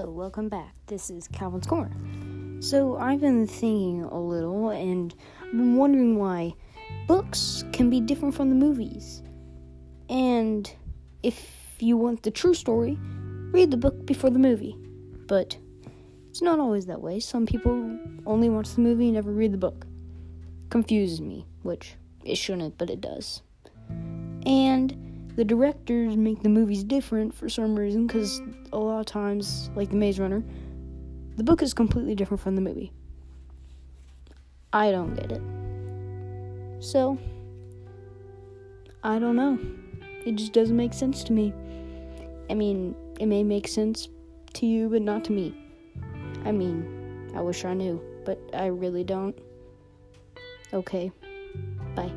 welcome back. This is Calvin's Corner. So, I've been thinking a little and I've been wondering why books can be different from the movies. And if you want the true story, read the book before the movie. But it's not always that way. Some people only watch the movie and never read the book. Confuses me, which it shouldn't, but it does. And the directors make the movies different for some reason because a lot of times, like The Maze Runner, the book is completely different from the movie. I don't get it. So, I don't know. It just doesn't make sense to me. I mean, it may make sense to you, but not to me. I mean, I wish I knew, but I really don't. Okay. Bye.